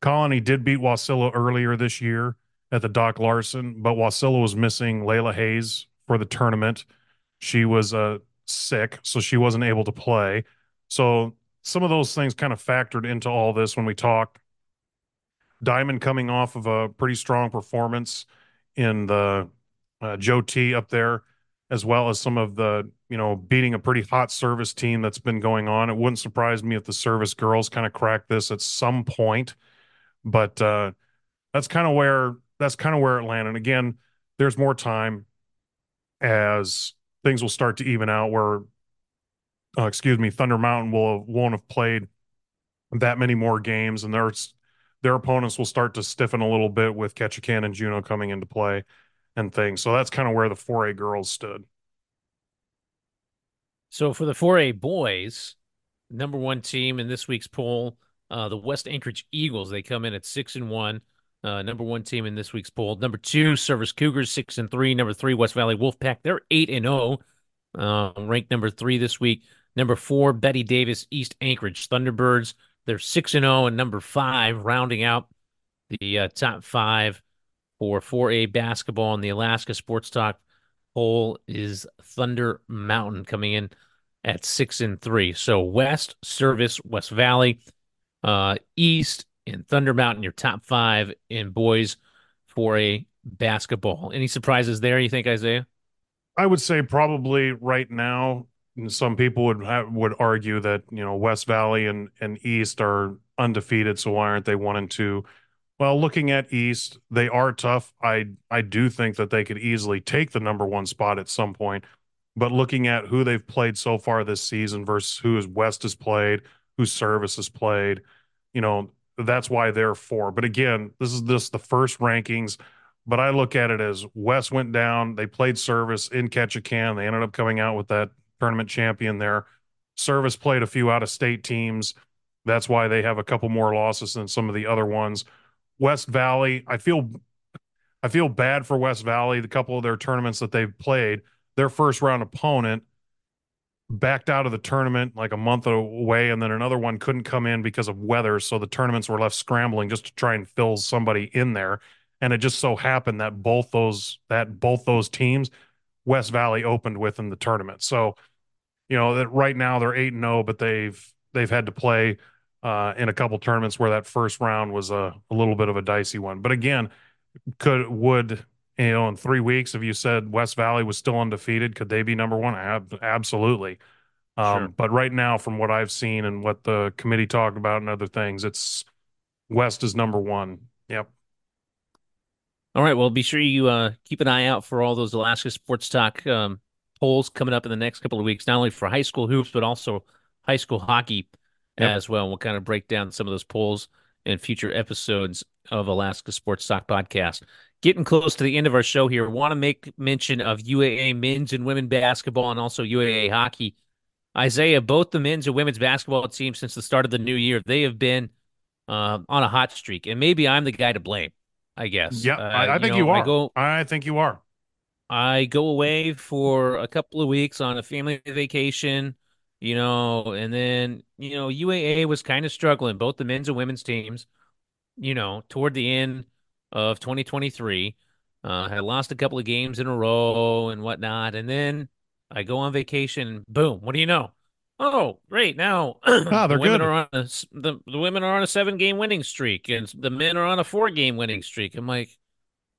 Colony did beat Wasilla earlier this year at the Doc Larson, but Wasilla was missing Layla Hayes for the tournament. She was uh, sick, so she wasn't able to play. So some of those things kind of factored into all this when we talked. Diamond coming off of a pretty strong performance in the uh, Joe T up there, as well as some of the, you know, beating a pretty hot service team that's been going on. It wouldn't surprise me if the service girls kind of crack this at some point, but uh, that's kind of where that's kind of where it landed. And Again, there's more time as things will start to even out. Where, uh, excuse me, Thunder Mountain will won't have played that many more games, and there's their opponents will start to stiffen a little bit with Ketchikan and Juneau coming into play and things. So that's kind of where the 4A girls stood. So for the 4A boys, number one team in this week's poll, uh, the West Anchorage Eagles. They come in at six and one. Uh, number one team in this week's poll. Number two, Service Cougars, six and three. Number three, West Valley Wolfpack. They're eight and zero, oh, uh, ranked number three this week. Number four, Bettye Davis, East Anchorage Thunderbirds. They're six and zero, and number five, rounding out the uh, top five for 4A basketball in the Alaska Sports Talk poll is Thunder Mountain coming in at six and three. So West, Service, West Valley, uh, East, and Thunder Mountain, your top five in boys for a basketball. Any surprises there? You think, Isaiah? I would say probably right now some people would would argue that you know West Valley and and East are undefeated, so why aren't they one and two? Well, looking at East, they are tough. I I do think that they could easily take the number one spot at some point. But looking at who they've played so far this season versus who is West has played, who Service has played, you know, that's why they're four. But again, this is this the first rankings. But I look at it as West went down. They played Service in Ketchikan. They ended up coming out with that tournament champion there. Service played a few out of state teams. That's why they have a couple more losses than some of the other ones. West Valley, I feel I feel bad for West Valley. The couple of their tournaments that they've played, their first round opponent backed out of the tournament like a month away, and then another one couldn't come in because of weather. So the tournaments were left scrambling just to try and fill somebody in there. And it just so happened that both those that both those teams, West Valley opened with in the tournament. So you know that right now they're eight and zero, oh, but they've they've had to play uh, in a couple tournaments where that first round was a, a little bit of a dicey one. But again, could would you know in three weeks if you said West Valley was still undefeated, could they be number one? Ab- absolutely. Um, sure. But right now, from what I've seen and what the committee talked about and other things, it's West is number one. Yep. All right. Well, be sure you uh, keep an eye out for all those Alaska Sports Talk um, polls coming up in the next couple of weeks, not only for high school hoops, but also high school hockey yep. as well. We'll kind of break down some of those polls in future episodes of Alaska Sports Talk Podcast. Getting close to the end of our show here. Want to make mention of UAA men's and women basketball and also UAA hockey. Isaiah, both the men's and women's basketball teams since the start of the new year, they have been uh, on a hot streak, and maybe I'm the guy to blame. I guess. Yeah, uh, I, I, think you, know, you are. I, go, I think you are. I go away for a couple of weeks on a family vacation, you know, and then, you know, UAA was kind of struggling, both the men's and women's teams, you know, toward the end of 2023. Uh, had lost a couple of games in a row and whatnot. And then I go on vacation, boom, what do you know? Oh, great. Now they're the women good. Are on a, the, the women are on a seven game winning streak and the men are on a four game winning streak. I'm like,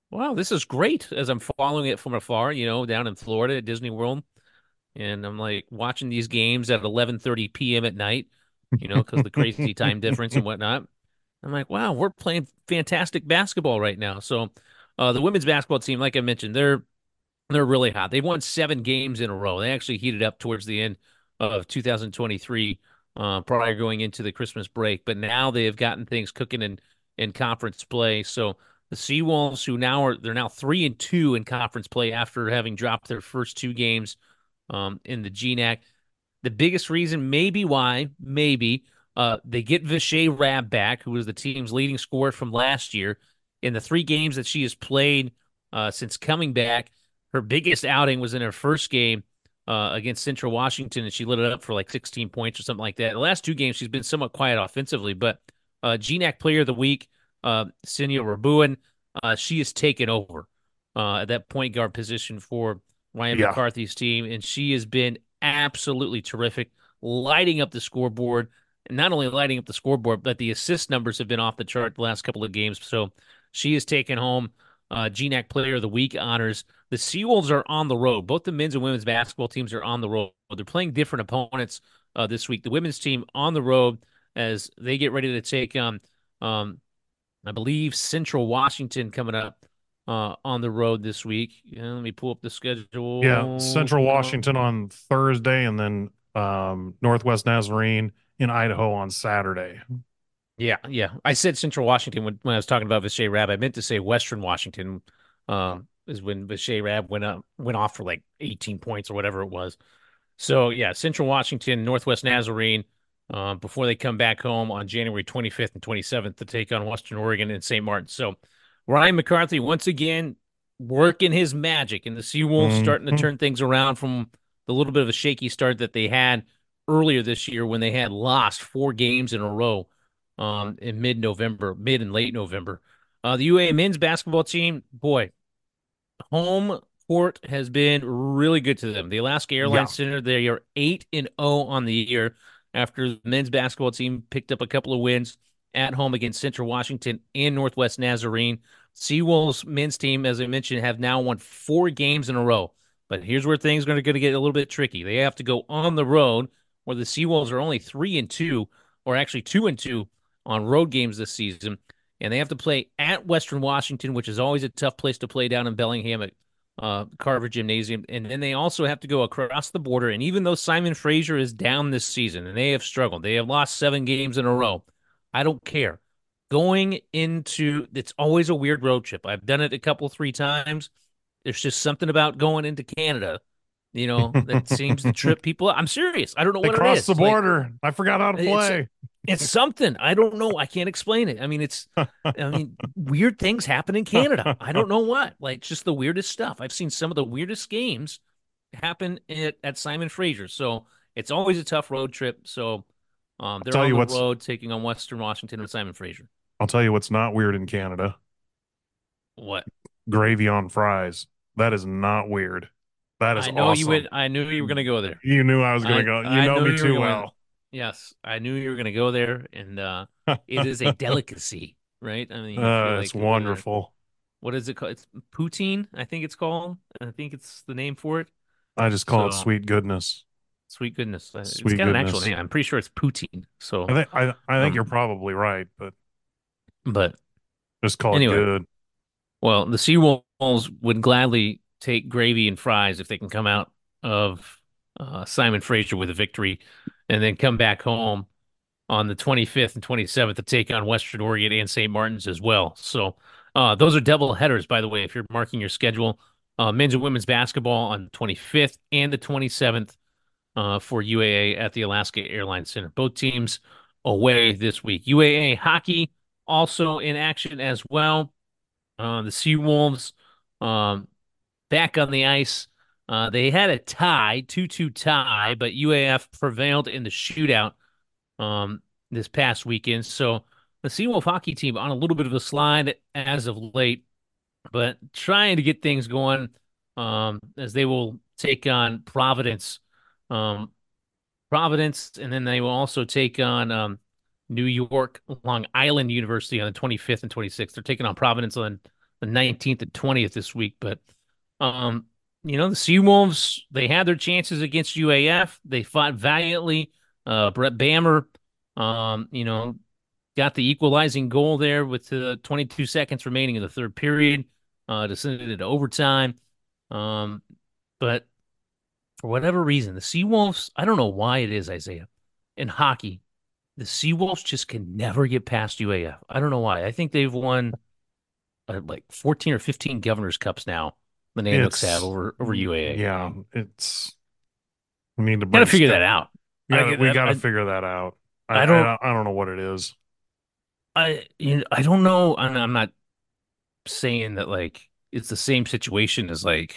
wow, this is great as I'm following it from afar, you know, down in Florida at Disney World. And I'm like watching these games at 11:30 p.m. at night, you know, because the crazy time difference and whatnot. I'm like, wow, we're playing fantastic basketball right now. So, uh, the women's basketball team, like I mentioned, they're they're really hot. They've won seven games in a row. They actually heated up towards the end of 2023, uh, prior going into the Christmas break. But now they have gotten things cooking in in conference play. So the Seawolves, who now are they're now three and two in conference play after having dropped their first two games um, in the GNAC. The biggest reason, maybe why, maybe uh, they get Vishay Rab back, who was the team's leading scorer from last year. In the three games that she has played uh, since coming back, her biggest outing was in her first game uh, against Central Washington, and she lit it up for like 16 points or something like that. The last two games, she's been somewhat quiet offensively, but uh, GNAC Player of the Week uh, Senia Rabuin, uh, she has taken over uh, at that point guard position for Ryan yeah. McCarthy's team, and she has been absolutely terrific, lighting up the scoreboard. Not only lighting up the scoreboard, but the assist numbers have been off the chart the last couple of games. So she has taken home uh, GNAC Player of the Week honors. The Seawolves are on the road. Both the men's and women's basketball teams are on the road. They're playing different opponents uh, this week. The women's team on the road as they get ready to take on, um, I believe, Central Washington coming up uh, on the road this week. Yeah, let me pull up the schedule. Yeah, Central Washington on Thursday, and then um, Northwest Nazarene in Idaho on Saturday. Yeah, yeah. I said Central Washington when, when I was talking about Vishay Rab. I meant to say Western Washington. Um, is when Vishay Rab went up went off for like 18 points or whatever it was. So yeah, Central Washington, Northwest Nazarene, um, before they come back home on January 25th and 27th to take on Western Oregon and St. Martin. So Ryan McCarthy once again working his magic, and the Seawolves mm-hmm. starting to turn things around from the little bit of a shaky start that they had earlier this year when they had lost four games in a row um, in mid November, mid and late November. Uh, the UA men's basketball team, boy, home court has been really good to them. The Alaska Airlines yeah. Center, they are 8 and 0 on the year after the men's basketball team picked up a couple of wins at home against Central Washington and Northwest Nazarene. Seawolves men's team, as I mentioned, have now won four games in a row. But here's where things are going to get a little bit tricky. They have to go on the road, where the Seawolves are only three and two, or actually two and two on road games this season, and they have to play at Western Washington, which is always a tough place to play down in Bellingham at uh, Carver Gymnasium, and then they also have to go across the border. And even though Simon Fraser is down this season and they have struggled, they have lost seven games in a row. I don't care. Going into it's always a weird road trip. I've done it a couple, three times. There's just something about going into Canada you know, that seems to trip people. I'm serious. I don't know they what cross it is. the border. Like, I forgot how to play. It's, it's, something. I don't know. I can't explain it. I mean, it's. I mean, weird things happen in Canada. I don't know what. Like just the weirdest stuff. I've seen some of the weirdest games happen at, at Simon Fraser. So it's always a tough road trip. So um, they're on the road taking on Western Washington and Simon Fraser. I'll tell you what's not weird in Canada. What? Gravy on fries. That is not weird. That is I know awesome. you would. I knew you were going to go there. You knew I was going to go. You know me too well. Yes, I knew you were going to go there, and uh, it is a delicacy, right? I mean, uh, like it's wonderful. what is it called? It's poutine. I think it's called. I think it's the name for it. I just call so, it sweet goodness. Sweet goodness. Uh, sweet it's got goodness. an actual name. I'm pretty sure it's poutine. So I think I, I think um, you're probably right, but but just call anyway, it good. Well, the Seawolves would gladly take gravy and fries if they can come out of uh, Simon Fraser with a victory and then come back home on the 25th and 27th to take on Western Oregon and St. Martin's as well. So uh, those are double headers, by the way, if you're marking your schedule. Uh, men's and women's basketball on the 25th and the 27th uh, for UAA at the Alaska Airlines Center. Both teams away this week. UAA hockey also in action as well. Uh, the Seawolves um, back on the ice. Uh, they had a tie, 2 2 tie, but UAF prevailed in the shootout um, this past weekend. So the Seawolf hockey team on a little bit of a slide as of late, but trying to get things going um, as they will take on Providence. Um, Providence, and then they will also take on um, New York Long Island University on the 25th and 26th. They're taking on Providence on the 19th and 20th this week, but um, you know, the Seawolves, they had their chances against UAF. They fought valiantly. Uh, Brett Bammer, um, you know, got the equalizing goal there with the 22 seconds remaining in the third period uh, to send it into overtime. Um, but for whatever reason, the Seawolves, I don't know why it is, Isaiah, in hockey, the Seawolves just can never get past UAF. I don't know why. I think they've won uh, like 14 or 15 Governor's Cups now the name Nanooks have over over UAA. Yeah, it's we need to gotta figure that out. Yeah, we got to figure that out. I, I don't. I, I, don't know what it is. I you know, I don't know. I'm, I'm not saying that like it's the same situation as like,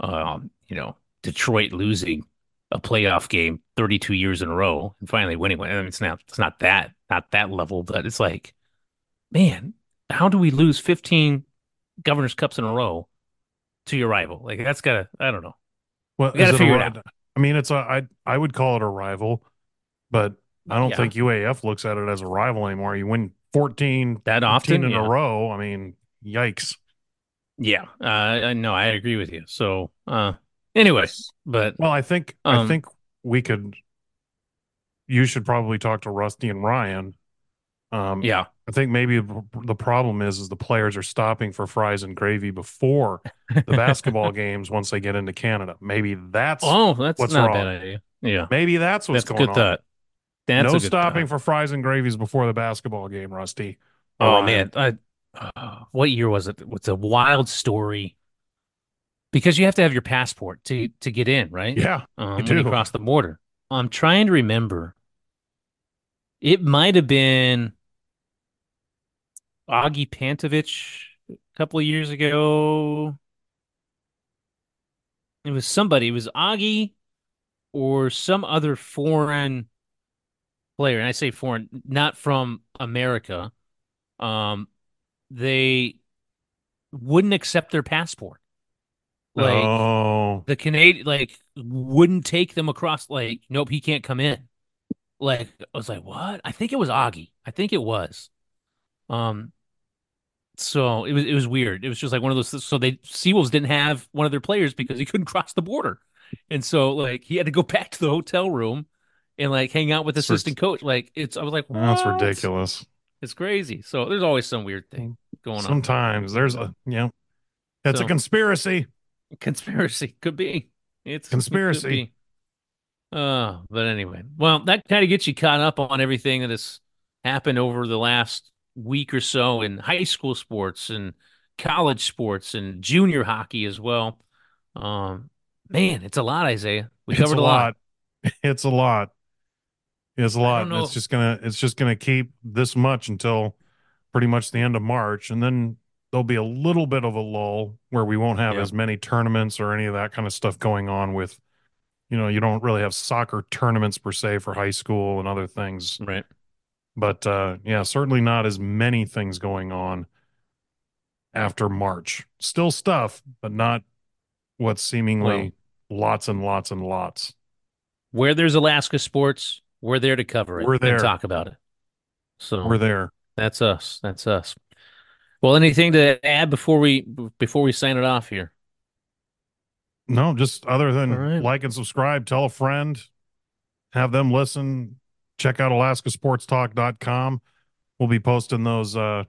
um, you know, Detroit losing a playoff game 32 years in a row and finally winning one. I mean, it's not it's not that not that level, but it's like, man, how do we lose 15 Governor's Cups in a row to your rival. Like that's gotta, I don't know. Well, we gotta figure it, it out. I mean, it's a, I, I would call it a rival, but I don't Yeah. think UAF looks at it as a rival anymore. You win 14, That 15 often? in Yeah. a row. I mean, yikes. Yeah. Uh, no, I agree with you. So, uh, anyway, but Well, I think I Um, think we could. You should probably talk to Rusty and Ryan. Um, yeah. I think maybe the problem is is the players are stopping for fries and gravy before the basketball games once they get into Canada. Maybe that's Oh, that's what's not wrong. a bad idea. Yeah. maybe that's what's That's a going good on. thought. That's no good stopping thought. for fries and gravies before the basketball game, Rusty. Oh man, I, uh, what year was it? It's a wild story because you have to have your passport to to get in, right? Yeah, um, you when you cross the border. I'm trying to remember. It might have been Augie Pantovich a couple of years ago. It was somebody. It was Augie or some other foreign player. And I say foreign, not from America. Um, they wouldn't accept their passport. Like oh, the Canadian, like wouldn't take them across. Like, nope, he can't come in. Like, I was like, what? I think it was Augie. I think it was. Um, so it was it was weird. It was just like one of those. So they Seawolves didn't have one of their players because he couldn't cross the border, and so like he had to go back to the hotel room and like hang out with the That's rid- assistant coach. Like it's I was like, that's ridiculous. It's crazy. So there's always some weird thing going on. Sometimes there's a you know, it's So- a conspiracy. Conspiracy could be. It's it Conspiracy. be. Uh, but anyway, well, that kind of gets you caught up on everything that has happened over the last week or so in high school sports and college sports and junior hockey as well. Um, man, it's a lot, Isaiah. We covered a lot. lot. It's a lot. It's a lot. it's just gonna it's just gonna keep this much until pretty much the end of March. And then there'll be a little bit of a lull where we won't have Yeah. as many tournaments or any of that kind of stuff going on with you know, you don't really have soccer tournaments per se for high school and other things. Right. But uh yeah, certainly not as many things going on after March. Still stuff, but not what seemingly lots and lots and lots. Where there's Alaska sports, we're there to cover it We're there. and talk about it. So We're there. that's us. That's us. Well, anything to add before we before we sign it off here? No, just other than right. like and subscribe, tell a friend, have them listen, check out alaskasportstalk.com. We'll be posting those uh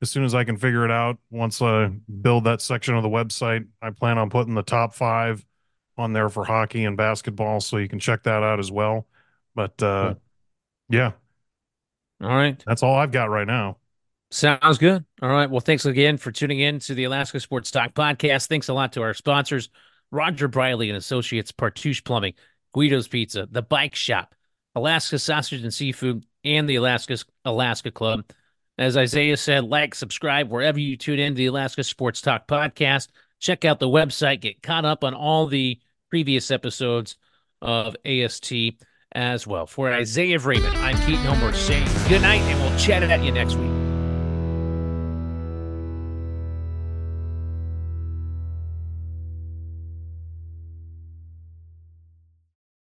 as soon as I can figure it out. Once I build that section of the website, I plan on putting the top 5 on there for hockey and basketball so you can check that out as well. But uh yeah, All right. that's all I've got right now. Sounds good. All right. Well, thanks again for tuning in to the Alaska Sports Talk podcast. Thanks a lot to our sponsors, Roger Briley and Associates, Partusch Plumbing, Guido's Pizza, The Bike Shop, Alaska Sausage and Seafood, and the Alaska Alaska Club. As Isaiah said, like, subscribe wherever you tune in to the Alaska Sports Talk podcast. Check out the website, get caught up on all the previous episodes of AST as well. For Isaiah Raymond, I'm Keaton Homer saying good night, and we'll chat it at you next week.